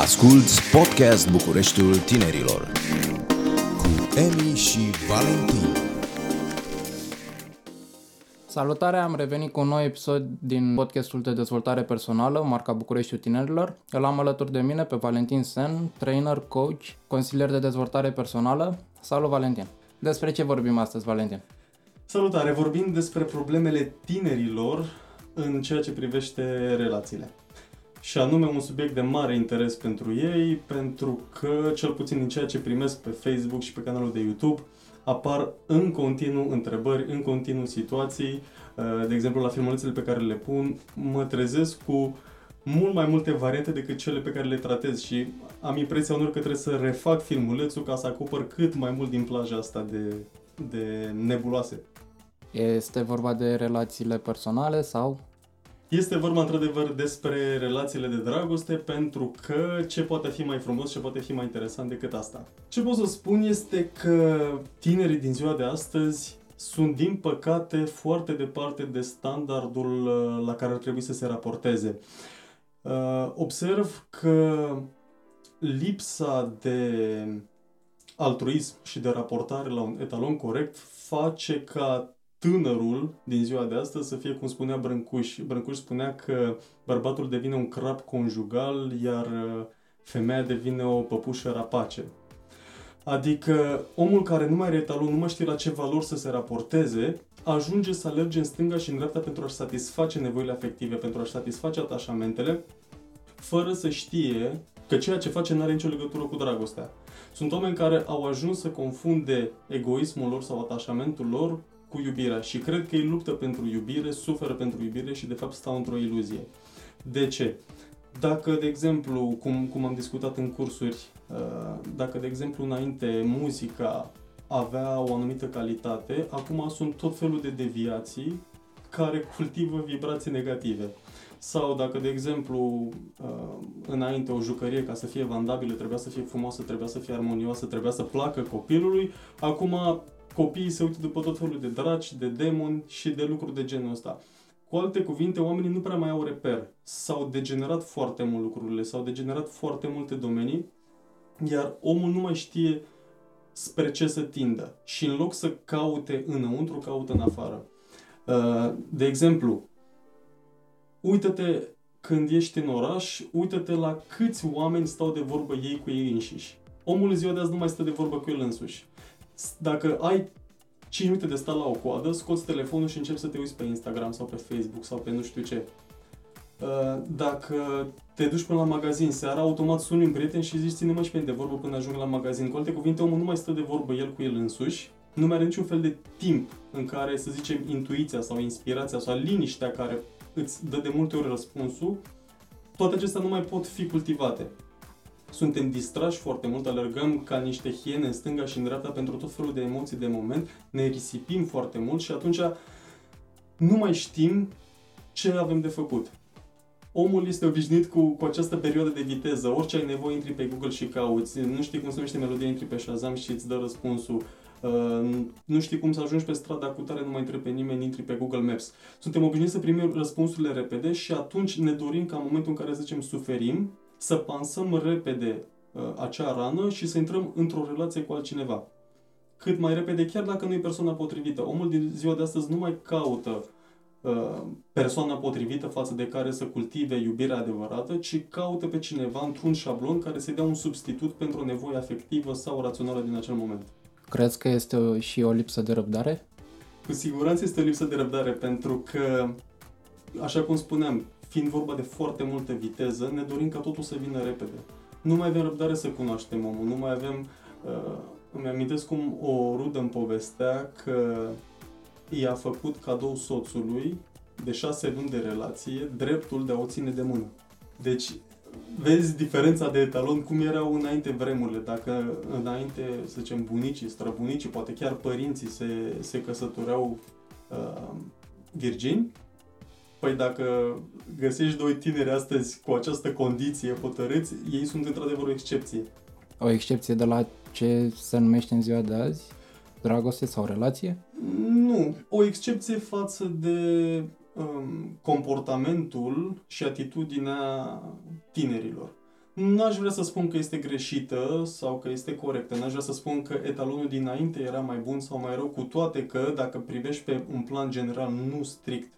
Asculți podcast Bucureștiul Tinerilor cu Emi și Valentin. Salutare, am revenit cu un nou episod din podcastul de dezvoltare personală, marca Bucureștiul Tinerilor. Îl am alături de mine pe Valentin Sen, trainer, coach, consilier de dezvoltare personală. Salut, Valentin! Despre ce vorbim astăzi, Valentin? Salutare! Vorbim despre problemele tinerilor în ceea ce privește relațiile și anume un subiect de mare interes pentru ei, pentru că, cel puțin din ceea ce primesc pe Facebook și pe canalul de YouTube, apar în continuu întrebări, în continuu situații. Uh, de exemplu, la filmulețele pe care le pun, mă trezesc cu mult mai multe variante decât cele pe care le tratez și am impresia unor că trebuie să refac filmulețul ca să acopăr cât mai mult din plaja asta de, de nebuloase. Este vorba de relațiile personale sau este vorba într-adevăr despre relațiile de dragoste pentru că ce poate fi mai frumos, ce poate fi mai interesant decât asta. Ce pot să spun este că tinerii din ziua de astăzi sunt din păcate foarte departe de standardul uh, la care ar trebui să se raporteze. Uh, observ că lipsa de altruism și de raportare la un etalon corect face ca tânărul din ziua de astăzi să fie cum spunea Brâncuș. Brâncuș spunea că bărbatul devine un crap conjugal, iar uh, femeia devine o păpușă rapace. Adică omul care nu mai are etalon, nu mai știe la ce valori să se raporteze, ajunge să alerge în stânga și în dreapta pentru a-și satisface nevoile afective, pentru a-și satisface atașamentele, fără să știe că ceea ce face nu are nicio legătură cu dragostea. Sunt oameni care au ajuns să confunde egoismul lor sau atașamentul lor cu iubirea și cred că ei luptă pentru iubire, suferă pentru iubire și de fapt stau într-o iluzie. De ce? Dacă, de exemplu, cum, cum am discutat în cursuri, uh, dacă, de exemplu, înainte muzica avea o anumită calitate, acum sunt tot felul de deviații care cultivă vibrații negative. Sau dacă, de exemplu, uh, înainte o jucărie ca să fie vandabilă trebuia să fie frumoasă, trebuia să fie armonioasă, trebuia să placă copilului, acum copiii se uită după tot felul de draci, de demoni și de lucruri de genul ăsta. Cu alte cuvinte, oamenii nu prea mai au reper. S-au degenerat foarte mult lucrurile, s-au degenerat foarte multe domenii, iar omul nu mai știe spre ce să tindă. Și în loc să caute înăuntru, caută în afară. Uh, de exemplu, uită-te când ești în oraș, uită-te la câți oameni stau de vorbă ei cu ei înșiși. Omul în ziua de azi nu mai stă de vorbă cu el însuși dacă ai 5 minute de stat la o coadă, scoți telefonul și începi să te uiți pe Instagram sau pe Facebook sau pe nu știu ce. Uh, dacă te duci până la magazin seara, automat suni un prieten și zici ține-mă și pe de vorbă până ajung la magazin. Cu alte cuvinte, omul nu mai stă de vorbă el cu el însuși, nu mai are niciun fel de timp în care, să zicem, intuiția sau inspirația sau liniștea care îți dă de multe ori răspunsul, toate acestea nu mai pot fi cultivate suntem distrași foarte mult, alergăm ca niște hiene în stânga și în dreapta pentru tot felul de emoții de moment, ne risipim foarte mult și atunci nu mai știm ce avem de făcut. Omul este obișnuit cu, cu această perioadă de viteză. Orice ai nevoie, intri pe Google și cauți. Nu știi cum se numește melodie, intri pe Shazam și îți dă răspunsul. Uh, nu știi cum să ajungi pe strada cu tare, nu mai intri pe nimeni, intri pe Google Maps. Suntem obișnuiți să primim răspunsurile repede și atunci ne dorim ca în momentul în care, zicem, suferim, să pansăm repede uh, acea rană și să intrăm într-o relație cu altcineva. Cât mai repede, chiar dacă nu e persoana potrivită. Omul din ziua de astăzi nu mai caută uh, persoana potrivită față de care să cultive iubirea adevărată, ci caută pe cineva într-un șablon care să-i dea un substitut pentru o nevoie afectivă sau rațională din acel moment. Crezi că este o, și o lipsă de răbdare? Cu siguranță este o lipsă de răbdare, pentru că, așa cum spuneam, fiind vorba de foarte multă viteză, ne dorim ca totul să vină repede. Nu mai avem răbdare să cunoaștem omul, nu mai avem... Uh, îmi amintesc cum o rudă îmi povestea că i-a făcut cadou soțului de șase luni de relație dreptul de a o ține de mână. Deci, vezi diferența de etalon, cum erau înainte vremurile. Dacă înainte, să zicem, bunicii, străbunicii, poate chiar părinții se, se căsătoreau uh, virgini, Păi dacă găsești doi tineri astăzi cu această condiție hotărâți, ei sunt într-adevăr o excepție. O excepție de la ce se numește în ziua de azi? Dragoste sau relație? Nu. O excepție față de um, comportamentul și atitudinea tinerilor. N-aș vrea să spun că este greșită sau că este corectă. N-aș vrea să spun că etalonul dinainte era mai bun sau mai rău, cu toate că, dacă privești pe un plan general, nu strict uh,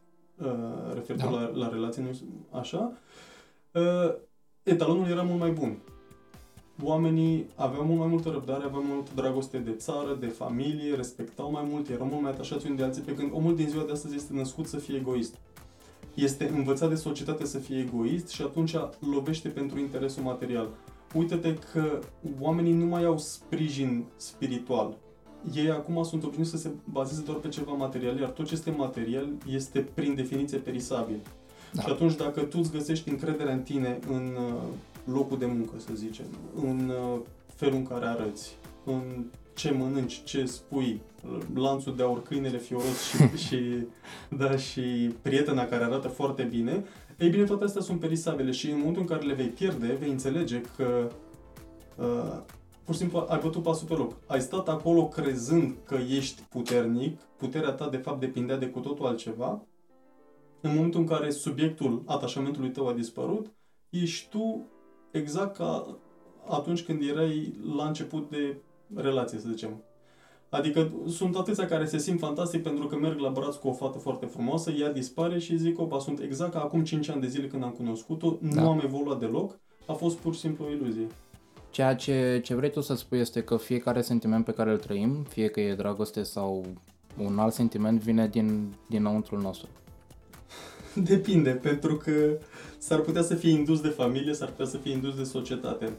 referitor Da. la, la relații, nu așa, uh, etalonul era mult mai bun. Oamenii aveau mult mai multă răbdare, aveau mai multă dragoste de țară, de familie, respectau mai mult, erau mult mai atașați unii de alții, pe când omul din ziua de astăzi este născut să fie egoist. Este învățat de societate să fie egoist și atunci lovește pentru interesul material. Uită-te că oamenii nu mai au sprijin spiritual. Ei acum sunt obișnuiți să se bazeze doar pe ceva material, iar tot ce este material este prin definiție perisabil. Da. Și atunci dacă tu îți găsești încrederea în tine, în uh, locul de muncă, să zicem, în uh, felul în care arăți, în ce mănânci, ce spui, lanțul de aur, câinele fioros și, și, da, și prietena care arată foarte bine, ei bine, toate astea sunt perisabile și în momentul în care le vei pierde, vei înțelege că uh, pur și simplu ai bătut pasul pe loc. Ai stat acolo crezând că ești puternic, puterea ta de fapt depindea de cu totul altceva. În momentul în care subiectul atașamentului tău a dispărut, ești tu exact ca atunci când erai la început de relație, să zicem. Adică sunt atâția care se simt fantastic pentru că merg la braț cu o fată foarte frumoasă, ea dispare și zic, opa, sunt exact ca acum 5 ani de zile când am cunoscut-o, nu Da. am evoluat deloc, a fost pur și simplu o iluzie. Ceea ce, ce vrei tu să spui este că fiecare sentiment pe care îl trăim, fie că e dragoste sau un alt sentiment, vine din, dinăuntrul nostru. Depinde, pentru că s-ar putea să fie indus de familie, s-ar putea să fie indus de societate.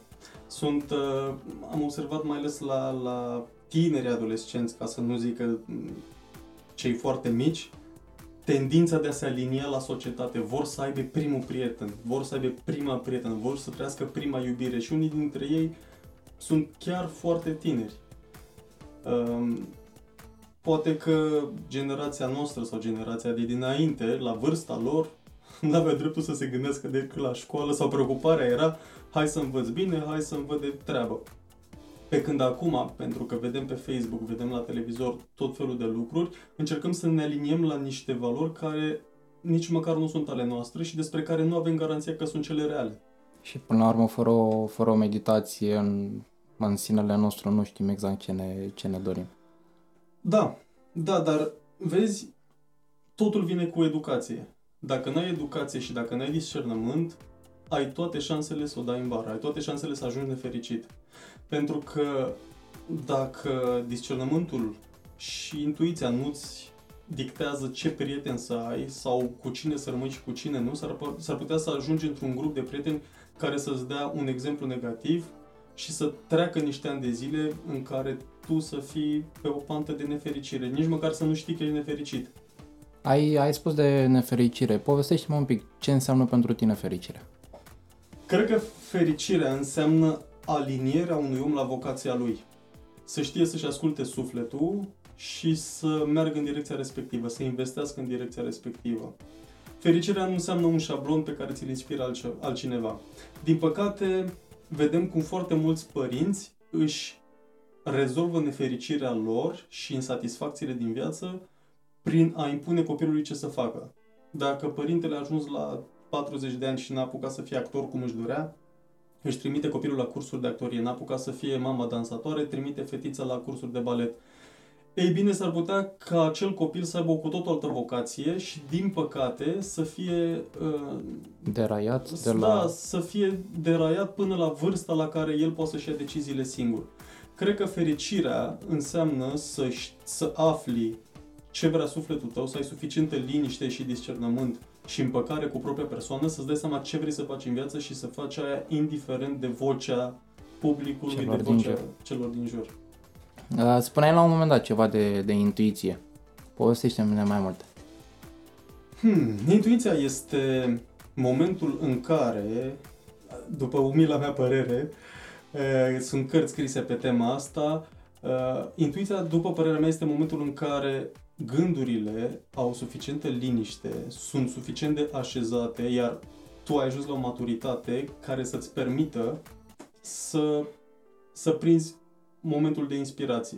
Sunt, uh, am observat mai ales la, la tineri adolescenți, ca să nu zic că mm, cei foarte mici, tendința de a se alinia la societate. Vor să aibă primul prieten, vor să aibă prima prietenă, vor să trăiască prima iubire și unii dintre ei sunt chiar foarte tineri. Um, poate că generația noastră sau generația de dinainte, la vârsta lor, nu avea dreptul să se gândească decât la școală sau preocuparea era hai să învăț bine, hai să învăț de treabă. Pe când acum, pentru că vedem pe Facebook, vedem la televizor tot felul de lucruri, încercăm să ne aliniem la niște valori care nici măcar nu sunt ale noastre și despre care nu avem garanția că sunt cele reale. Și până la urmă, fără o, fără o meditație în, în sinele nostru, nu știm exact ce ne, ce ne dorim. Da, da, dar vezi, totul vine cu educație. Dacă n-ai educație și dacă n-ai discernământ, ai toate șansele să o dai în bară, ai toate șansele să ajungi nefericit. Pentru că dacă discernământul și intuiția nu-ți dictează ce prieten să ai sau cu cine să rămâi și cu cine nu, s-ar, pu- s-ar putea să ajungi într-un grup de prieteni care să-ți dea un exemplu negativ și să treacă niște ani de zile în care tu să fii pe o pantă de nefericire, nici măcar să nu știi că ești nefericit. Ai, ai spus de nefericire. Povestește-mă un pic ce înseamnă pentru tine fericirea. Cred că fericirea înseamnă alinierea unui om la vocația lui. Să știe să-și asculte sufletul și să meargă în direcția respectivă, să investească în direcția respectivă. Fericirea nu înseamnă un șablon pe care ți-l inspiră altce- altcineva. Din păcate, vedem cum foarte mulți părinți își rezolvă nefericirea lor și insatisfacțiile din viață prin a impune copilului ce să facă. Dacă părintele a ajuns la 40 de ani și n-a apucat să fie actor cum își dorea, își trimite copilul la cursuri de actorie, n-a apucat să fie mama dansatoare, trimite fetița la cursuri de balet. Ei bine, s-ar putea ca acel copil să aibă o cu totul altă vocație și, din păcate, să fie uh, Deraiat de da, la... să fie deraiat până la vârsta la care el poate să-și ia deciziile singur. Cred că fericirea înseamnă să, să afli ce vrea sufletul tău, să ai suficientă liniște și discernământ și împăcare cu propria persoană, să-ți dai seama ce vrei să faci în viață și să faci aia indiferent de vocea publicului, Celor de din vocea jur. celor din jur. Uh, Spuneai la un moment dat ceva de, de intuiție. Povestește-mi mai multe. Hmm, intuiția este momentul în care, după umila mea părere, eh, sunt cărți scrise pe tema asta, eh, intuiția, după părerea mea, este momentul în care gândurile au suficientă liniște, sunt suficient de așezate, iar tu ai ajuns la o maturitate care să-ți permită să, să prinzi momentul de inspirație.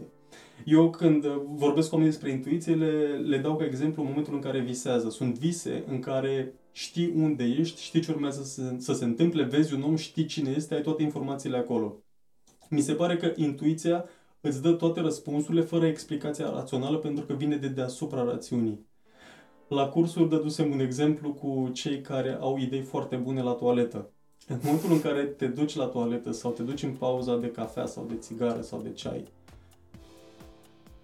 Eu când uh, vorbesc cu oamenii despre intuiție, le, le dau ca exemplu momentul în care visează. Sunt vise în care știi unde ești, știi ce urmează să se, să se întâmple, vezi un om, știi cine este, ai toate informațiile acolo. Mi se pare că intuiția îți dă toate răspunsurile fără explicația rațională pentru că vine de deasupra rațiunii. La cursuri dădusem un exemplu cu cei care au idei foarte bune la toaletă. În momentul în care te duci la toaletă sau te duci în pauza de cafea sau de țigară sau de ceai,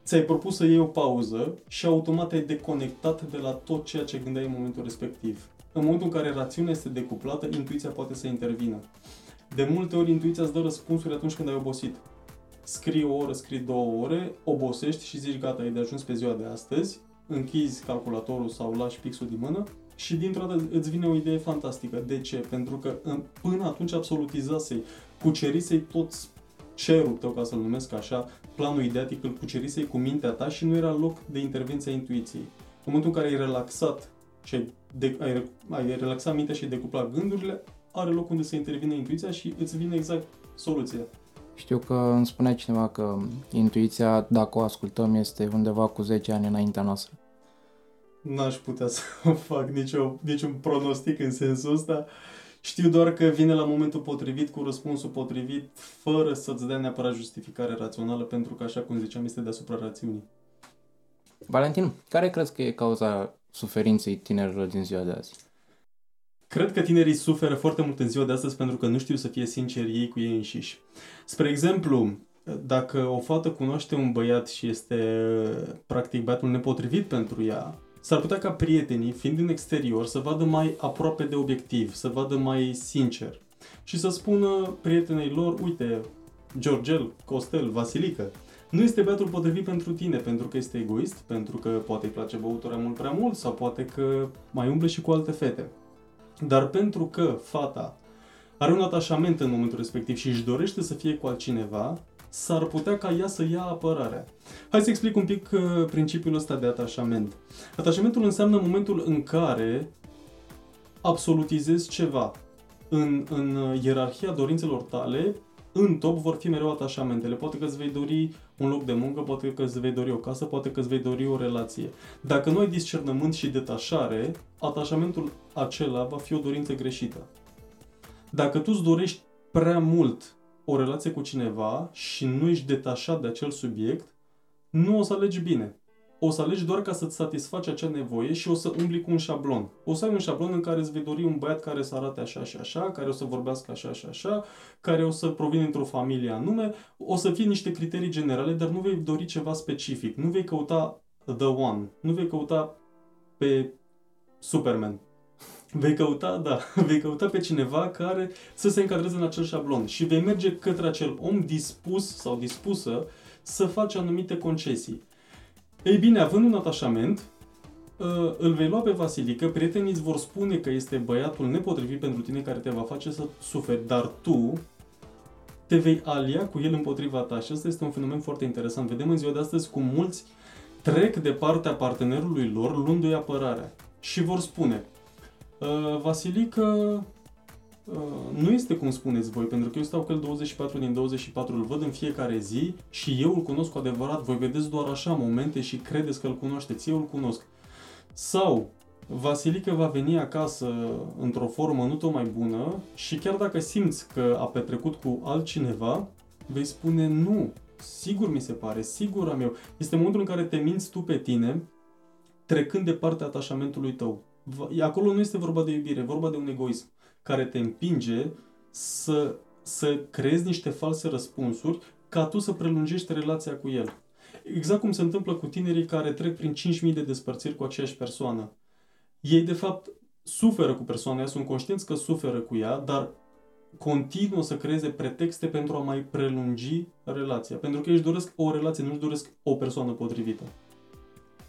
ți-ai propus să iei o pauză și automat ai deconectat de la tot ceea ce gândeai în momentul respectiv. În momentul în care rațiunea este decuplată, intuiția poate să intervină. De multe ori intuiția îți dă răspunsuri atunci când ai obosit. Scrii o oră, scrii două ore, obosești și zici gata, ai de ajuns pe ziua de astăzi, închizi calculatorul sau lași pixul din mână și dintr-o dată îți vine o idee fantastică. De ce? Pentru că până atunci absolutizasei, cucerisei toți cerul tău, ca să-l numesc așa, planul ideatic îl cucerisei cu mintea ta și nu era loc de intervenție a intuiției. În momentul în care ai relaxat și ai, de, ai, ai relaxat mintea și ai decuplat gândurile, are loc unde să intervine intuiția și îți vine exact soluția. Știu că îmi spunea cineva că intuiția, dacă o ascultăm, este undeva cu 10 ani înaintea noastră. N-aș putea să fac nicio, niciun pronostic în sensul ăsta. Știu doar că vine la momentul potrivit, cu răspunsul potrivit, fără să-ți dea neapărat justificare rațională, pentru că, așa cum ziceam, este deasupra rațiunii. Valentin, care crezi că e cauza suferinței tinerilor din ziua de azi? Cred că tinerii suferă foarte mult în ziua de astăzi pentru că nu știu să fie sinceri ei cu ei înșiși. Spre exemplu, dacă o fată cunoaște un băiat și este practic băiatul nepotrivit pentru ea, s-ar putea ca prietenii, fiind din exterior, să vadă mai aproape de obiectiv, să vadă mai sincer și să spună prietenei lor, uite, Georgel, Costel, Vasilică, nu este băiatul potrivit pentru tine, pentru că este egoist, pentru că poate îi place băutura mult prea mult sau poate că mai umble și cu alte fete. Dar pentru că fata are un atașament în momentul respectiv și își dorește să fie cu altcineva, s-ar putea ca ea să ia apărarea. Hai să explic un pic uh, principiul ăsta de atașament. Atașamentul înseamnă momentul în care absolutizezi ceva. În, în uh, ierarhia dorințelor tale, în top vor fi mereu atașamentele. Poate că îți vei dori un loc de muncă, poate că îți vei dori o casă, poate că îți vei dori o relație. Dacă nu ai discernământ și detașare, atașamentul acela va fi o dorință greșită. Dacă tu îți dorești prea mult o relație cu cineva și nu ești detașat de acel subiect, nu o să alegi bine o să alegi doar ca să-ți satisfaci acea nevoie și o să umbli cu un șablon. O să ai un șablon în care îți vei dori un băiat care să arate așa și așa, care o să vorbească așa și așa, care o să provină într-o familie anume, o să fie niște criterii generale, dar nu vei dori ceva specific. Nu vei căuta the one, nu vei căuta pe Superman. Vei căuta, da, vei căuta pe cineva care să se încadreze în acel șablon și vei merge către acel om dispus sau dispusă să faci anumite concesii. Ei bine, având un atașament, ă, îl vei lua pe Vasilică, prietenii îți vor spune că este băiatul nepotrivit pentru tine care te va face să suferi, dar tu te vei alia cu el împotriva ta și asta este un fenomen foarte interesant. Vedem în ziua de astăzi cum mulți trec de partea partenerului lor luându-i apărarea și vor spune ă, Vasilică Uh, nu este cum spuneți voi, pentru că eu stau cu el 24 din 24, îl văd în fiecare zi și eu îl cunosc cu adevărat. Voi vedeți doar așa momente și credeți că îl cunoașteți, eu îl cunosc. Sau Vasilica va veni acasă într-o formă nu tot mai bună și chiar dacă simți că a petrecut cu altcineva, vei spune nu, sigur mi se pare, sigur am eu. Este momentul în care te minți tu pe tine, trecând de partea atașamentului tău. Acolo nu este vorba de iubire, vorba de un egoism care te împinge să, să creezi niște false răspunsuri ca tu să prelungești relația cu el. Exact cum se întâmplă cu tinerii care trec prin 5.000 de despărțiri cu aceeași persoană. Ei, de fapt, suferă cu persoana aia, sunt conștienți că suferă cu ea, dar continuă să creeze pretexte pentru a mai prelungi relația. Pentru că ei își doresc o relație, nu își doresc o persoană potrivită.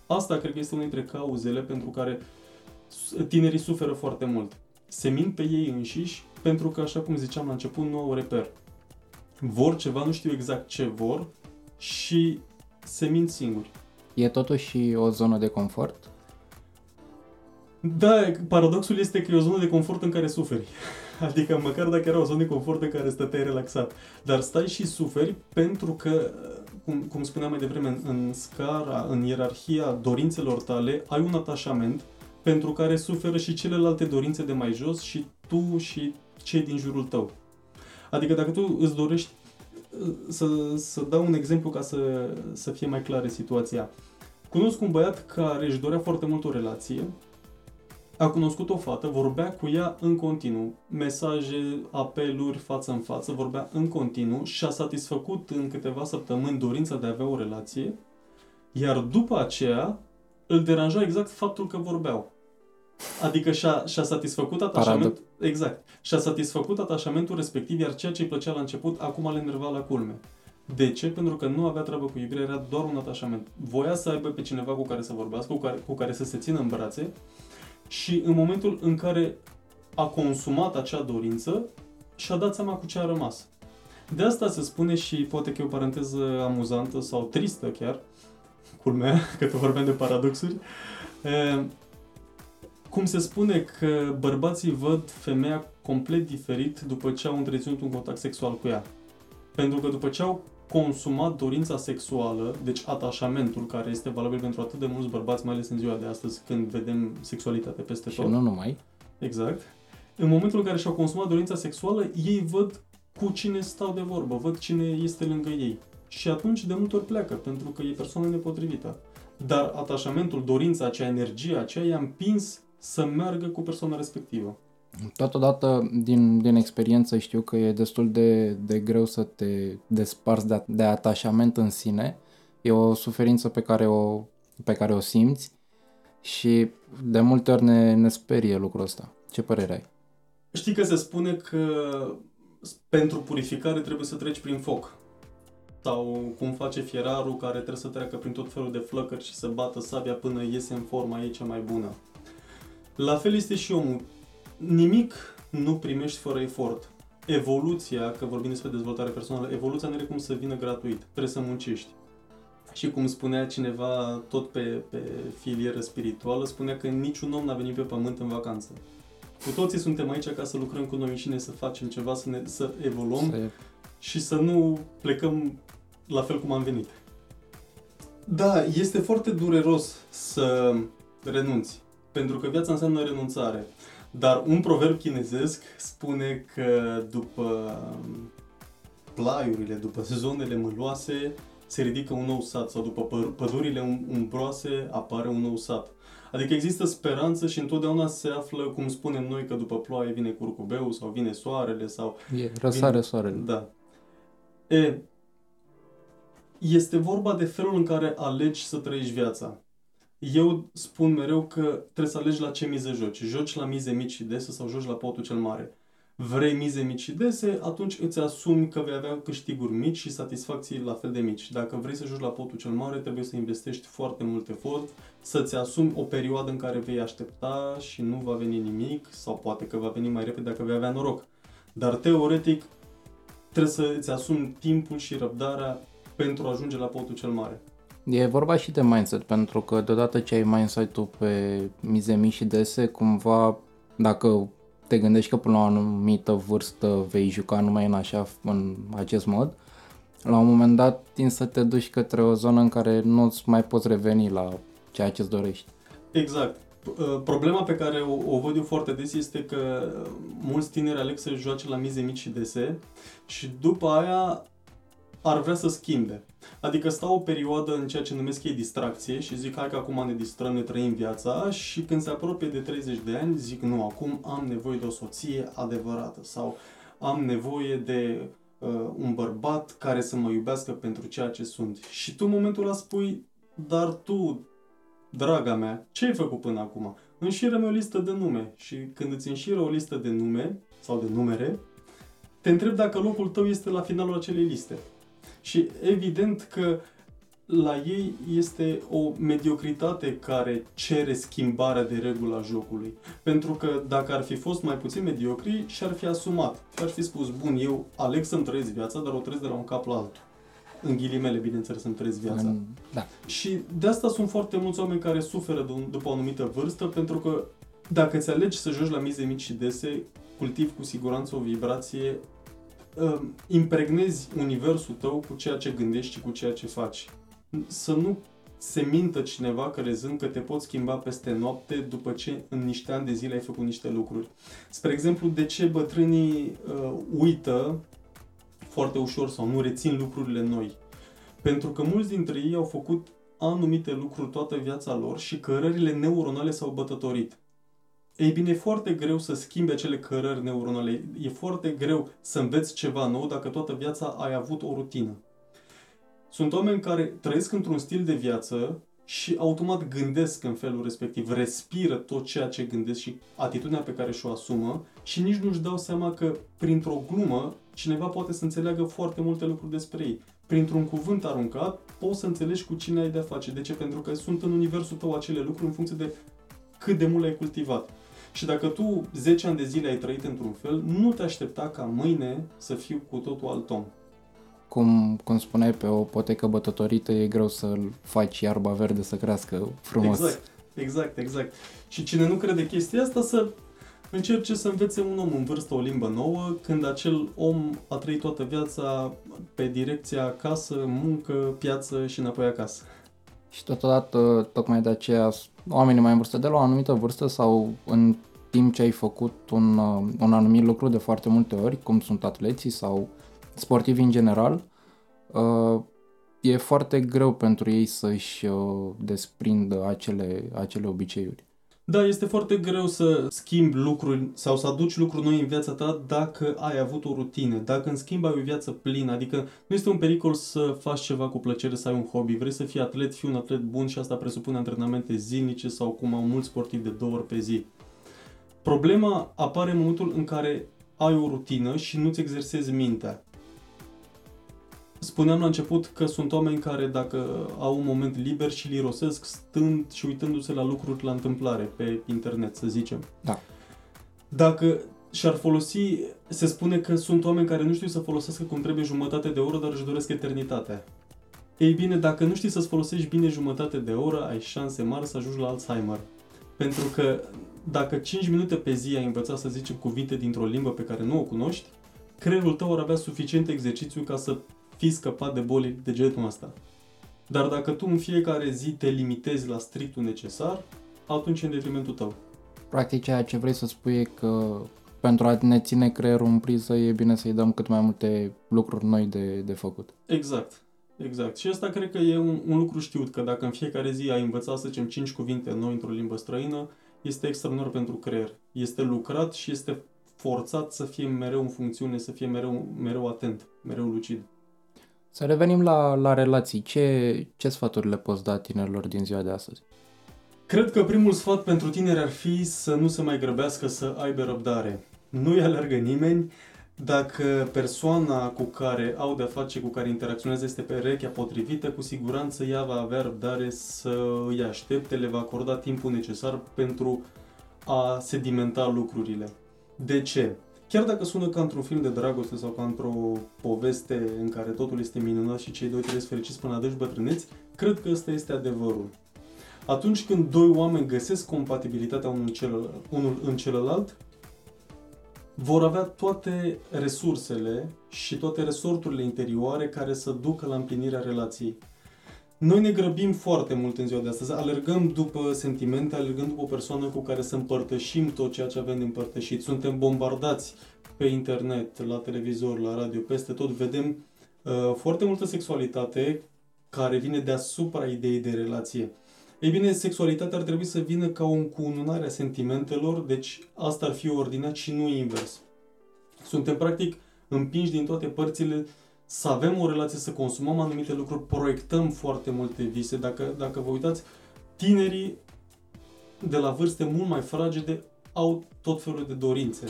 Asta cred că este una dintre cauzele pentru care tinerii suferă foarte mult se mint pe ei înșiși pentru că, așa cum ziceam la început, nu au reper. Vor ceva, nu știu exact ce vor și se mint singuri. E totuși o zonă de confort? Da, paradoxul este că e o zonă de confort în care suferi. Adică măcar dacă era o zonă de confort în care stăteai relaxat. Dar stai și suferi pentru că, cum, cum spuneam mai devreme, în, în scara, în ierarhia dorințelor tale, ai un atașament pentru care suferă și celelalte dorințe de mai jos și tu și cei din jurul tău. Adică dacă tu îți dorești să, să dau un exemplu ca să, să fie mai clară situația. Cunosc un băiat care își dorea foarte mult o relație, a cunoscut o fată, vorbea cu ea în continuu, mesaje, apeluri față în față, vorbea în continuu și a satisfăcut în câteva săptămâni dorința de a avea o relație, iar după aceea îl deranja exact faptul că vorbeau. Adică și-a, și-a satisfăcut atașament, Paradă. exact, și-a satisfăcut atașamentul respectiv, iar ceea ce îi plăcea la început, acum le enerva la culme. De ce? Pentru că nu avea treabă cu iubirea, era doar un atașament. Voia să aibă pe cineva cu care să vorbească, cu care, cu care să se țină în brațe și în momentul în care a consumat acea dorință, și-a dat seama cu ce a rămas. De asta se spune și poate că e o paranteză amuzantă sau tristă chiar, culmea, că tu vorbeam de paradoxuri, e, cum se spune că bărbații văd femeia complet diferit după ce au întreținut un contact sexual cu ea. Pentru că după ce au consumat dorința sexuală, deci atașamentul care este valabil pentru atât de mulți bărbați, mai ales în ziua de astăzi, când vedem sexualitate peste Și tot. nu numai. Exact. În momentul în care și-au consumat dorința sexuală, ei văd cu cine stau de vorbă, văd cine este lângă ei. Și atunci de multe ori pleacă, pentru că e persoana nepotrivită. Dar atașamentul, dorința, acea energie, aceea i-a împins să meargă cu persoana respectivă. Totodată, din, din experiență, știu că e destul de, de greu să te desparți de, de atașament în sine. E o suferință pe care o, pe care o simți și de multe ori ne, ne sperie lucrul ăsta. Ce părere ai? Știi că se spune că pentru purificare trebuie să treci prin foc. Sau cum face fierarul care trebuie să treacă prin tot felul de flăcări și să bată sabia până iese în forma ei cea mai bună. La fel este și omul. Nimic nu primești fără efort. Evoluția, că vorbim despre dezvoltare personală, evoluția nu are cum să vină gratuit. Trebuie să muncești. Și cum spunea cineva tot pe, pe filieră spirituală, spunea că niciun om n-a venit pe pământ în vacanță. Cu toții suntem aici ca să lucrăm cu noi înșine, să facem ceva, să, ne, să evoluăm Să- și să nu plecăm la fel cum am venit. Da, este foarte dureros să renunți, pentru că viața înseamnă renunțare. Dar un proverb chinezesc spune că după plaiurile, după zonele măloase, se ridică un nou sat sau după păr- pădurile um- umbroase apare un nou sat. Adică există speranță și întotdeauna se află, cum spunem noi, că după ploaie vine curcubeu sau vine soarele sau E, răsare soarele. da. E, este vorba de felul în care alegi să trăiești viața. Eu spun mereu că trebuie să alegi la ce mize joci. Joci la mize mici și dese sau joci la potul cel mare. Vrei mize mici și dese, atunci îți asumi că vei avea câștiguri mici și satisfacții la fel de mici. Dacă vrei să joci la potul cel mare, trebuie să investești foarte mult efort, să-ți asumi o perioadă în care vei aștepta și nu va veni nimic, sau poate că va veni mai repede dacă vei avea noroc. Dar teoretic, trebuie să îți asumi timpul și răbdarea pentru a ajunge la potul cel mare. E vorba și de mindset, pentru că deodată ce ai mindset-ul pe mize mici și dese, cumva, dacă te gândești că până la o anumită vârstă vei juca numai în, așa, în acest mod, la un moment dat tin să te duci către o zonă în care nu-ți mai poți reveni la ceea ce-ți dorești. Exact. P- uh, Problema pe care o, o văd eu foarte des este că uh, mulți tineri aleg să joace la mize mici și dese și după aia ar vrea să schimbe. Adică stau o perioadă în ceea ce numesc ei distracție și zic hai că acum ne distrăm, ne trăim viața și când se apropie de 30 de ani zic nu, acum am nevoie de o soție adevărată sau am nevoie de uh, un bărbat care să mă iubească pentru ceea ce sunt. Și tu în momentul ăla spui, dar tu, draga mea, ce ai făcut până acum? Înșiră-mi o listă de nume și când îți înșiră o listă de nume sau de numere, te întreb dacă locul tău este la finalul acelei liste. Și evident că la ei este o mediocritate care cere schimbarea de regula jocului. Pentru că dacă ar fi fost mai puțin mediocri, și-ar fi asumat. Și-ar fi spus, bun, eu aleg să-mi trăiesc viața, dar o trăiesc de la un cap la altul. În ghilimele, bineînțeles, să-mi trăiesc viața. În, da. Și de asta sunt foarte mulți oameni care suferă de un, după o anumită vârstă, pentru că dacă îți alegi să joci la mize mici și dese, cultivi cu siguranță o vibrație, um, impregnezi universul tău cu ceea ce gândești și cu ceea ce faci. Să nu se mintă cineva crezând că te poți schimba peste noapte după ce în niște ani de zile ai făcut niște lucruri. Spre exemplu, de ce bătrânii uh, uită foarte ușor sau nu rețin lucrurile noi? Pentru că mulți dintre ei au făcut anumite lucruri toată viața lor și cărările neuronale s-au bătătorit. Ei bine, e foarte greu să schimbi acele cărări neuronale. E foarte greu să înveți ceva nou dacă toată viața ai avut o rutină. Sunt oameni care trăiesc într-un stil de viață și automat gândesc în felul respectiv, respiră tot ceea ce gândesc și atitudinea pe care și-o asumă și nici nu-și dau seama că printr-o glumă cineva poate să înțeleagă foarte multe lucruri despre ei. Printr-un cuvânt aruncat poți să înțelegi cu cine ai de-a face. De ce? Pentru că sunt în universul tău acele lucruri în funcție de cât de mult le-ai cultivat. Și dacă tu 10 ani de zile ai trăit într-un fel, nu te aștepta ca mâine să fiu cu totul alt om. Cum, cum spuneai, pe o potecă bătătorită e greu să faci iarba verde să crească frumos. Exact, exact, exact. Și cine nu crede chestia asta să încerce să învețe un om în vârstă o limbă nouă, când acel om a trăit toată viața pe direcția casă, muncă, piață și înapoi acasă. Și totodată, tocmai de aceea, oamenii mai în vârstă, de la o anumită vârstă sau în timp ce ai făcut un, uh, un anumit lucru de foarte multe ori, cum sunt atleții sau sportivi în general, uh, e foarte greu pentru ei să-și uh, desprindă acele, acele obiceiuri. Da, este foarte greu să schimbi lucruri sau să aduci lucruri noi în viața ta dacă ai avut o rutină, dacă în schimb ai o viață plină, adică nu este un pericol să faci ceva cu plăcere, să ai un hobby, vrei să fii atlet, fii un atlet bun și asta presupune antrenamente zilnice sau cum au mulți sportivi de două ori pe zi. Problema apare în momentul în care ai o rutină și nu-ți exersezi mintea. Spuneam la început că sunt oameni care dacă au un moment liber și îl irosesc stând și uitându-se la lucruri la întâmplare pe internet, să zicem. Da. Dacă și-ar folosi, se spune că sunt oameni care nu știu să folosească cum trebuie jumătate de oră, dar își doresc eternitatea. Ei bine, dacă nu știi să-ți folosești bine jumătate de oră, ai șanse mari să ajungi la Alzheimer. Pentru că dacă 5 minute pe zi ai învățat să zicem cuvinte dintr-o limbă pe care nu o cunoști, creierul tău ar avea suficient exercițiu ca să fii scăpat de boli de genul ăsta. Dar dacă tu în fiecare zi te limitezi la strictul necesar, atunci e în detrimentul tău. Practic ceea ce vrei să spui e că pentru a ne ține creierul în priză e bine să-i dăm cât mai multe lucruri noi de, de făcut. Exact. Exact. Și asta cred că e un, un lucru știut, că dacă în fiecare zi ai învățat, să zicem, 5 cuvinte noi într-o limbă străină, este extraordinar pentru creier. Este lucrat și este forțat să fie mereu în funcțiune, să fie mereu, mereu atent, mereu lucid. Să revenim la, la relații. Ce, ce sfaturi le poți da tinerilor din ziua de astăzi? Cred că primul sfat pentru tineri ar fi să nu se mai grăbească să aibă răbdare. Nu-i alergă nimeni, dacă persoana cu care au de-a face, cu care interacționează este pe rechea potrivită, cu siguranță ea va avea răbdare să îi aștepte, le va acorda timpul necesar pentru a sedimenta lucrurile. De ce? Chiar dacă sună ca într-un film de dragoste sau ca într-o poveste în care totul este minunat și cei doi trebuie fericiți până adânci bătrâneți, cred că ăsta este adevărul. Atunci când doi oameni găsesc compatibilitatea unul în celălalt, unul în celălalt vor avea toate resursele și toate resorturile interioare care să ducă la împlinirea relației. Noi ne grăbim foarte mult în ziua de astăzi, alergăm după sentimente, alergăm după o persoană cu care să împărtășim tot ceea ce avem de împărtășit. Suntem bombardați pe internet, la televizor, la radio, peste tot. Vedem uh, foarte multă sexualitate care vine deasupra ideii de relație. Ei bine, sexualitatea ar trebui să vină ca o încununare a sentimentelor, deci asta ar fi ordinat și nu invers. Suntem practic împinși din toate părțile să avem o relație, să consumăm anumite lucruri, proiectăm foarte multe vise. Dacă, dacă vă uitați, tinerii de la vârste mult mai fragede au tot felul de dorințe.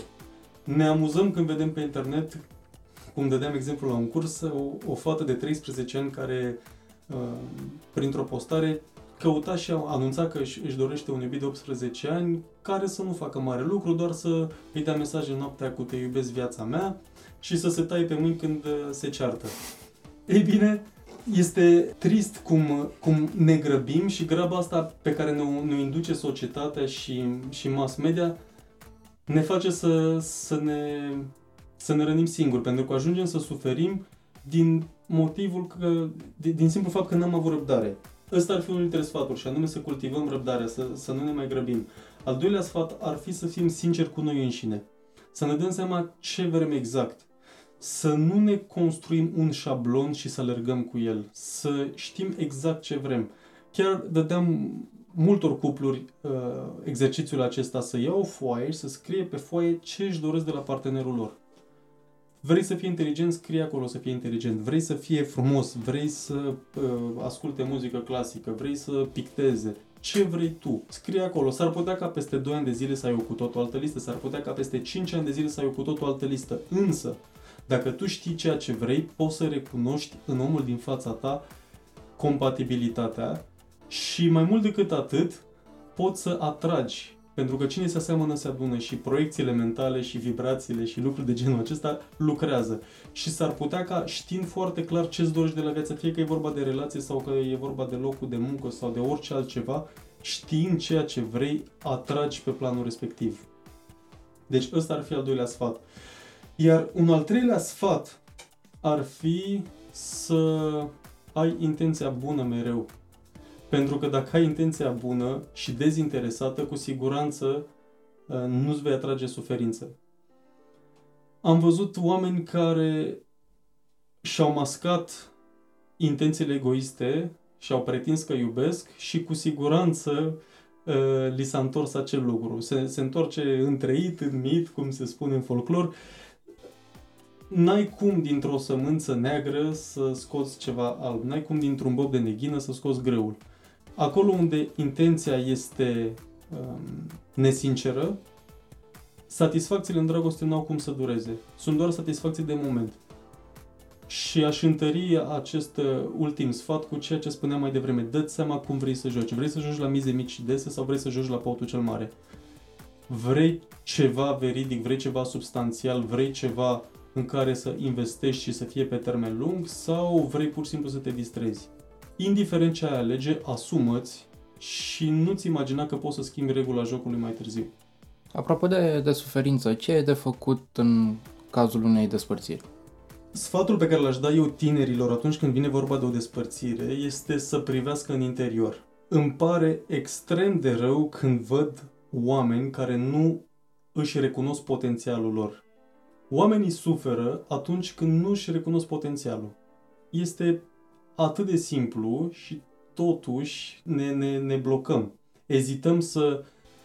Ne amuzăm când vedem pe internet, cum dădeam exemplu la un curs, o, o fată de 13 ani care, uh, printr-o postare, căuta și anunța că își, își dorește un iubit de 18 ani care să nu facă mare lucru, doar să îi dea mesaje noaptea cu te iubesc viața mea și să se taie pe mâini când uh, se ceartă. Ei bine, este trist cum, cum ne grăbim și graba asta pe care ne, ne induce societatea și, și mass media ne face să, să, ne, să ne rănim singuri, pentru că ajungem să suferim din motivul că, din, din simplu fapt că n-am avut răbdare. Ăsta ar fi unul dintre sfaturi și anume să cultivăm răbdarea, să, să nu ne mai grăbim. Al doilea sfat ar fi să fim sinceri cu noi înșine. Să ne dăm seama ce vrem exact. Să nu ne construim un șablon și să alergăm cu el. Să știm exact ce vrem. Chiar dădeam multor cupluri uh, exercițiul acesta să iau o foaie și să scrie pe foaie ce își doresc de la partenerul lor. Vrei să fii inteligent, scrie acolo să fie inteligent. Vrei să fie frumos, vrei să uh, asculte muzică clasică, vrei să picteze. Ce vrei tu? Scrie acolo. S-ar putea ca peste 2 ani de zile să ai o cu totul altă listă, s-ar putea ca peste 5 ani de zile să ai o cu totul altă listă. Însă, dacă tu știi ceea ce vrei, poți să recunoști în omul din fața ta compatibilitatea și mai mult decât atât, poți să atragi pentru că cine se aseamănă se adună și proiecțiile mentale și vibrațiile și lucruri de genul acesta lucrează. Și s-ar putea ca știind foarte clar ce îți dorești de la viață, fie că e vorba de relație sau că e vorba de locul de muncă sau de orice altceva, știind ceea ce vrei, atragi pe planul respectiv. Deci ăsta ar fi al doilea sfat. Iar un al treilea sfat ar fi să ai intenția bună mereu pentru că dacă ai intenția bună și dezinteresată, cu siguranță uh, nu-ți vei atrage suferință. Am văzut oameni care și-au mascat intențiile egoiste și-au pretins că iubesc și cu siguranță uh, li s-a întors acel lucru. Se, se întoarce întreit, în mit, cum se spune în folclor. N-ai cum dintr-o sămânță neagră să scoți ceva alb. N-ai cum dintr-un bob de neghină să scoți greul. Acolo unde intenția este um, nesinceră, satisfacțiile în dragoste nu au cum să dureze. Sunt doar satisfacții de moment. Și aș întări acest uh, ultim sfat cu ceea ce spuneam mai devreme. Dă-ți seama cum vrei să joci. Vrei să joci la mize mici și dese sau vrei să joci la pautul cel mare? Vrei ceva veridic, vrei ceva substanțial, vrei ceva în care să investești și să fie pe termen lung sau vrei pur și simplu să te distrezi? indiferent ce ai alege, asumăți și nu-ți imagina că poți să schimbi regula jocului mai târziu. Apropo de, de suferință, ce e de făcut în cazul unei despărțiri? Sfatul pe care l-aș da eu tinerilor atunci când vine vorba de o despărțire este să privească în interior. Îmi pare extrem de rău când văd oameni care nu își recunosc potențialul lor. Oamenii suferă atunci când nu își recunosc potențialul. Este atât de simplu și totuși ne, ne, ne blocăm. Ezităm să,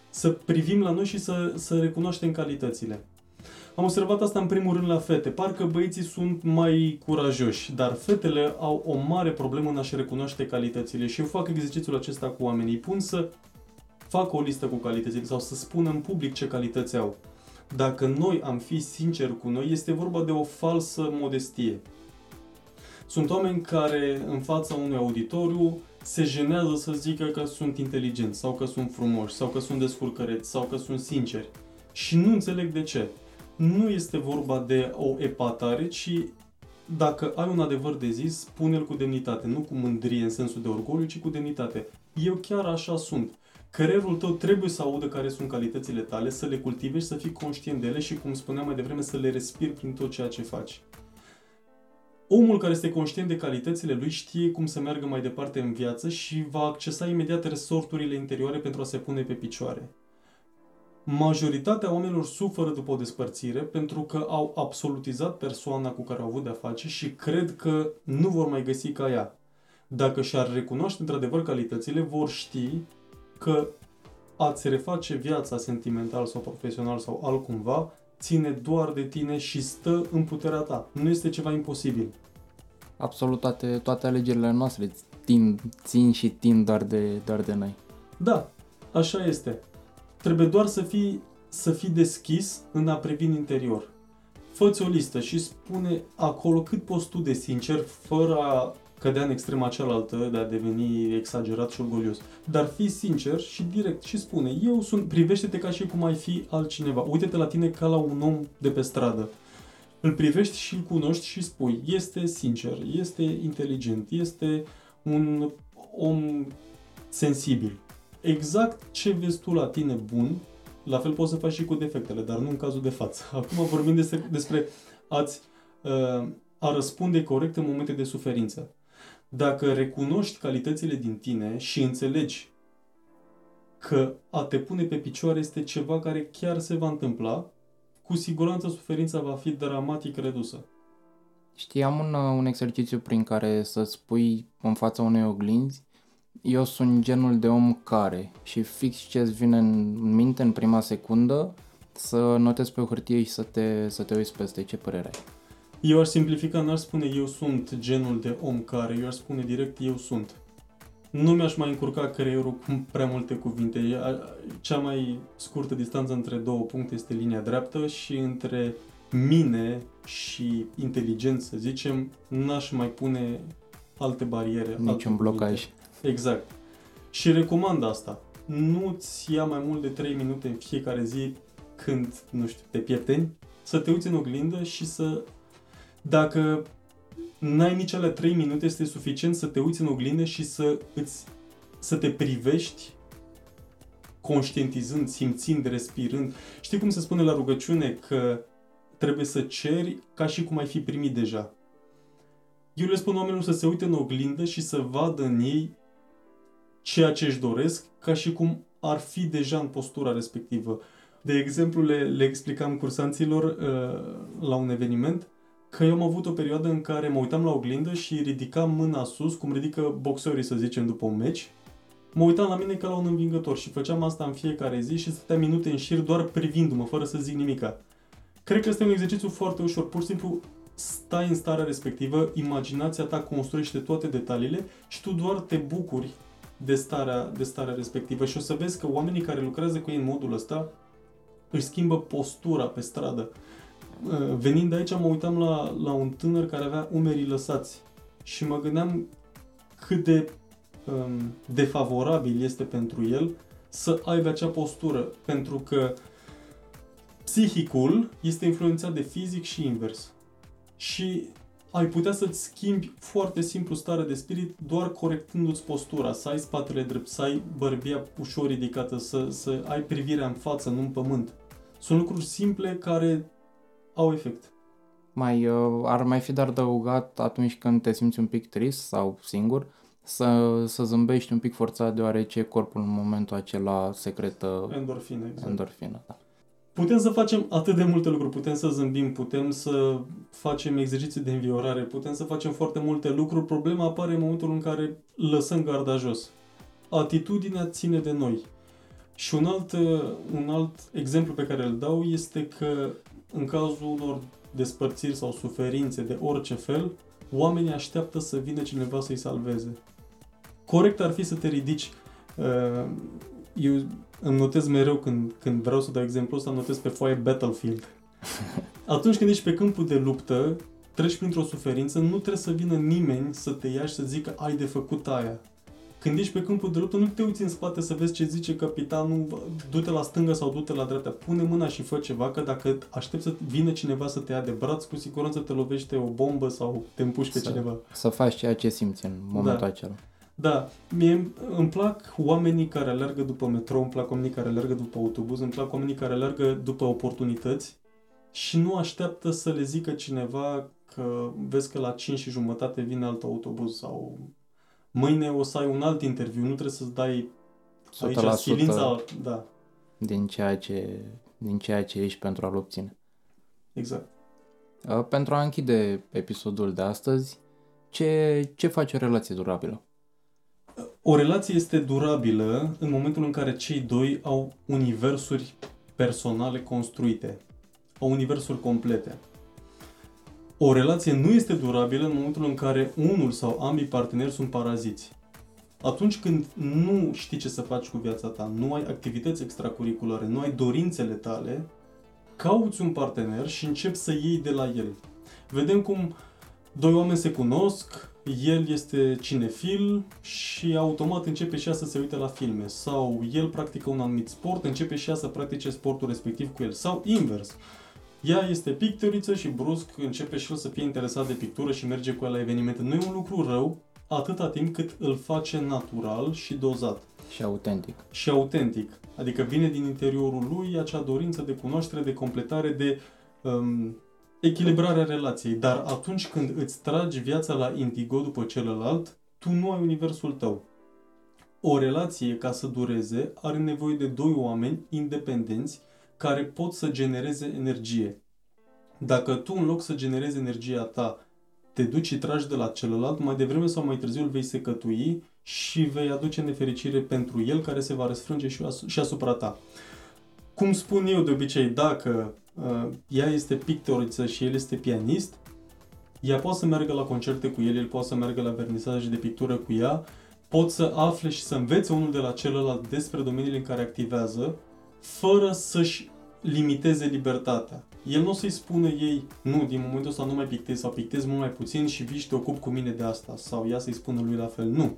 să privim la noi și să, să recunoaștem calitățile. Am observat asta în primul rând la fete. Parcă băieții sunt mai curajoși, dar fetele au o mare problemă în a-și recunoaște calitățile și eu fac exercițiul acesta cu oamenii. Pun să fac o listă cu calitățile sau să spună în public ce calități au. Dacă noi am fi sinceri cu noi, este vorba de o falsă modestie. Sunt oameni care în fața unui auditoriu se jenează să zică că sunt inteligenți sau că sunt frumoși sau că sunt descurcăreți sau că sunt sinceri. Și nu înțeleg de ce. Nu este vorba de o epatare, ci dacă ai un adevăr de zis, spune-l cu demnitate, nu cu mândrie în sensul de orgoliu, ci cu demnitate. Eu chiar așa sunt. Creierul tău trebuie să audă care sunt calitățile tale, să le cultive și să fii conștient de ele și, cum spuneam mai devreme, să le respiri prin tot ceea ce faci. Omul care este conștient de calitățile lui știe cum să meargă mai departe în viață și va accesa imediat resorturile interioare pentru a se pune pe picioare. Majoritatea oamenilor suferă după o despărțire pentru că au absolutizat persoana cu care au avut de-a face și cred că nu vor mai găsi ca ea. Dacă și-ar recunoaște într-adevăr calitățile, vor ști că a-ți reface viața sentimental sau profesional sau altcumva ține doar de tine și stă în puterea ta. Nu este ceva imposibil. Absolut toate, toate alegerile noastre țin, țin și țin doar de, doar de noi. Da, așa este. Trebuie doar să fii, să fii deschis în a privi în interior. Fă-ți o listă și spune acolo cât poți tu de sincer, fără a cădea în extrema cealaltă de a deveni exagerat și orgolios. Dar fii sincer și direct și spune, eu sunt, privește-te ca și cum ai fi altcineva. Uite-te la tine ca la un om de pe stradă. Îl privești și îl cunoști și spui, este sincer, este inteligent, este un om sensibil. Exact ce vezi tu la tine bun, la fel poți să faci și cu defectele, dar nu în cazul de față. Acum vorbim despre, despre a-ți, uh, a răspunde corect în momente de suferință. Dacă recunoști calitățile din tine și înțelegi că a te pune pe picioare este ceva care chiar se va întâmpla, cu siguranță suferința va fi dramatic redusă. Știam un, uh, un exercițiu prin care să spui în fața unei oglinzi eu sunt genul de om care și fix ce îți vine în minte în prima secundă să notezi pe o hârtie și să te, să te uiți peste ce părere ai. Eu aș simplifica, n-aș spune eu sunt genul de om care, eu aș spune direct eu sunt. Nu mi-aș mai încurca creierul cu prea multe cuvinte. Cea mai scurtă distanță între două puncte este linia dreaptă și între mine și inteligență, să zicem, n-aș mai pune alte bariere. Niciun blocaj. Cuvinte. Exact. Și recomand asta. Nu-ți ia mai mult de 3 minute în fiecare zi când, nu știu, te piepteni, să te uiți în oglindă și să, dacă n-ai nici alea 3 minute, este suficient să te uiți în oglindă și să, îți, să te privești conștientizând, simțind, respirând. Știi cum se spune la rugăciune că trebuie să ceri ca și cum ai fi primit deja. Eu le spun oamenilor să se uite în oglindă și să vadă în ei ceea ce își doresc, ca și cum ar fi deja în postura respectivă. De exemplu, le, le explicam cursanților uh, la un eveniment că eu am avut o perioadă în care mă uitam la oglindă și ridicam mâna sus, cum ridică boxerii, să zicem, după un meci. Mă uitam la mine ca la un învingător și făceam asta în fiecare zi și stăteam minute în șir doar privindu-mă, fără să zic nimica. Cred că este un exercițiu foarte ușor. Pur și simplu stai în starea respectivă, imaginația ta construiește toate detaliile și tu doar te bucuri de starea, de starea respectivă. Și o să vezi că oamenii care lucrează cu ei în modul ăsta își schimbă postura pe stradă. Uh, venind de aici, mă uitam la, la un tânăr care avea umerii lăsați și mă gândeam cât de um, defavorabil este pentru el să aibă acea postură, pentru că psihicul este influențat de fizic și invers. Și ai putea să-ți schimbi foarte simplu starea de spirit doar corectându-ți postura, să ai spatele drept, să ai bărbia ușor ridicată, să, să ai privirea în față, nu în pământ. Sunt lucruri simple care au efect. Mai, uh, ar mai fi de adăugat atunci când te simți un pic trist sau singur, să, să zâmbești un pic forțat deoarece corpul în momentul acela secretă endorfină. Exact. endorfină da. Putem să facem atât de multe lucruri, putem să zâmbim, putem să facem exerciții de înviorare, putem să facem foarte multe lucruri. Problema apare în momentul în care lăsăm garda jos. Atitudinea ține de noi. Și un alt, un alt exemplu pe care îl dau este că în cazul unor despărțiri sau suferințe de orice fel, oamenii așteaptă să vină cineva să-i salveze. Corect ar fi să te ridici. Uh, eu îmi notez mereu când, când vreau să dau exemplu ăsta, notez pe foaie Battlefield. Atunci când ești pe câmpul de luptă, treci printr-o suferință, nu trebuie să vină nimeni să te ia și să zică ai de făcut aia. Când ești pe câmpul de luptă, nu te uiți în spate să vezi ce zice capitanul, du-te la stânga sau du-te la dreapta, pune mâna și fă ceva, că dacă aștept să vină cineva să te ia de braț, cu siguranță te lovește o bombă sau te împuși pe cineva. Să faci ceea ce simți în momentul da. acela. Da, mie îmi plac oamenii care alergă după metrou, îmi plac oamenii care alergă după autobuz, îmi plac oamenii care alergă după oportunități și nu așteaptă să le zică cineva că vezi că la 5 și jumătate vine alt autobuz sau mâine o să ai un alt interviu, nu trebuie să-ți dai aici silința, da. Din ceea, ce, din ceea ce ești pentru a-l obține. Exact. Uh, pentru a închide episodul de astăzi, ce, ce face o relație durabilă? O relație este durabilă în momentul în care cei doi au universuri personale construite, au universuri complete. O relație nu este durabilă în momentul în care unul sau ambii parteneri sunt paraziți. Atunci când nu știi ce să faci cu viața ta, nu ai activități extracurriculare, nu ai dorințele tale, cauți un partener și începi să iei de la el. Vedem cum doi oameni se cunosc, el este cinefil și automat începe și ea să se uite la filme. Sau el practică un anumit sport, începe și ea să practice sportul respectiv cu el. Sau invers. Ea este pictoriță și brusc începe și el să fie interesat de pictură și merge cu ea la evenimente. Nu e un lucru rău atâta timp cât îl face natural și dozat. Și autentic. Și autentic. Adică vine din interiorul lui acea dorință de cunoaștere, de completare, de um, echilibrarea relației, dar atunci când îți tragi viața la indigo după celălalt, tu nu ai universul tău. O relație, ca să dureze, are nevoie de doi oameni independenți care pot să genereze energie. Dacă tu, în loc să generezi energia ta, te duci și tragi de la celălalt, mai devreme sau mai târziu îl vei secătui și vei aduce nefericire pentru el care se va răsfrânge și, as- și asupra ta. Cum spun eu de obicei, dacă uh, ea este pictoriță și el este pianist, ea poate să meargă la concerte cu el, el poate să meargă la vernisaje de pictură cu ea, pot să afle și să învețe unul de la celălalt despre domeniile în care activează, fără să-și limiteze libertatea. El nu o să-i spună ei, nu, din momentul ăsta nu mai pictez sau pictez mult mai puțin și vii și te ocup cu mine de asta. Sau ea să-i spună lui la fel. Nu.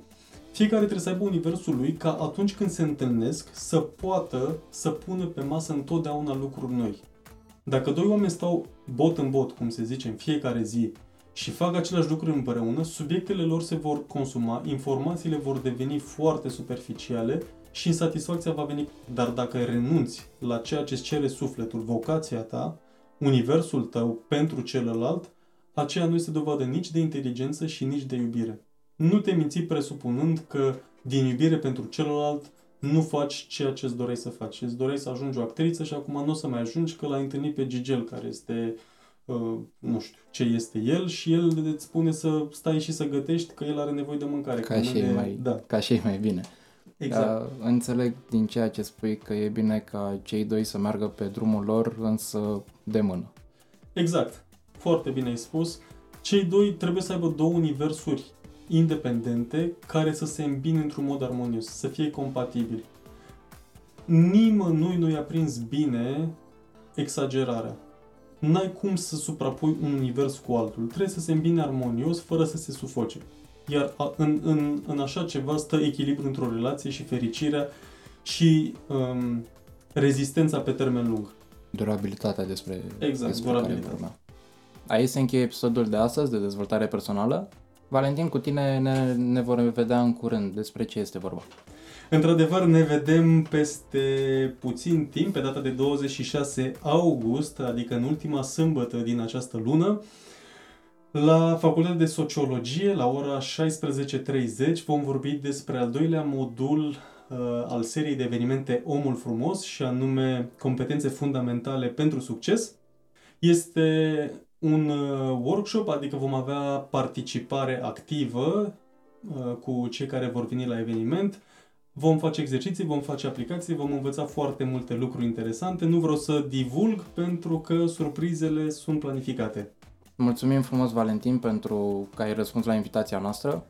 Fiecare trebuie să aibă universul lui ca atunci când se întâlnesc să poată să pună pe masă întotdeauna lucruri noi. Dacă doi oameni stau bot în bot, cum se zice, în fiecare zi și fac aceleași lucruri împreună, subiectele lor se vor consuma, informațiile vor deveni foarte superficiale și insatisfacția va veni. Dar dacă renunți la ceea ce îți cere sufletul, vocația ta, universul tău pentru celălalt, aceea nu este dovadă nici de inteligență și nici de iubire. Nu te minți presupunând că din iubire pentru celălalt nu faci ceea ce îți doreai să faci. Îți doreai să ajungi o actriță și acum nu o să mai ajungi că l-ai întâlnit pe Gigel, care este, uh, nu știu ce este el și el îți spune să stai și să gătești că el are nevoie de mâncare. Ca că și, nu e de- mai, Da, ca și e mai bine. Exact. Uh, înțeleg din ceea ce spui că e bine ca cei doi să meargă pe drumul lor, însă de mână. Exact. Foarte bine ai spus. Cei doi trebuie să aibă două universuri independente care să se îmbine într-un mod armonios, să fie compatibili. Nimănui nu i-a prins bine exagerarea. N-ai cum să suprapui un univers cu altul. Trebuie să se îmbine armonios fără să se sufoce. Iar a- în, în, în așa ceva stă echilibru într-o relație și fericirea și um, rezistența pe termen lung. Durabilitatea despre, Exact, despre care durabilitate. vorbeam. Aici se încheie episodul de astăzi de dezvoltare personală. Valentin, cu tine ne, ne vom vedea în curând. Despre ce este vorba? Într-adevăr, ne vedem peste puțin timp, pe data de 26 august, adică în ultima sâmbătă din această lună, la Facultatea de Sociologie, la ora 16.30, vom vorbi despre al doilea modul uh, al seriei de evenimente Omul Frumos, și anume competențe fundamentale pentru succes. Este un uh, workshop, adică vom avea participare activă uh, cu cei care vor veni la eveniment. Vom face exerciții, vom face aplicații, vom învăța foarte multe lucruri interesante. Nu vreau să divulg pentru că surprizele sunt planificate. Mulțumim frumos, Valentin, pentru că ai răspuns la invitația noastră.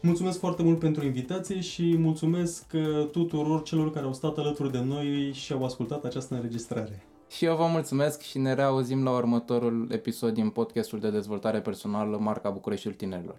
Mulțumesc foarte mult pentru invitație și mulțumesc uh, tuturor celor care au stat alături de noi și au ascultat această înregistrare. Și eu vă mulțumesc și ne reauzim la următorul episod din podcastul de dezvoltare personală Marca Bucureștiul Tinerilor.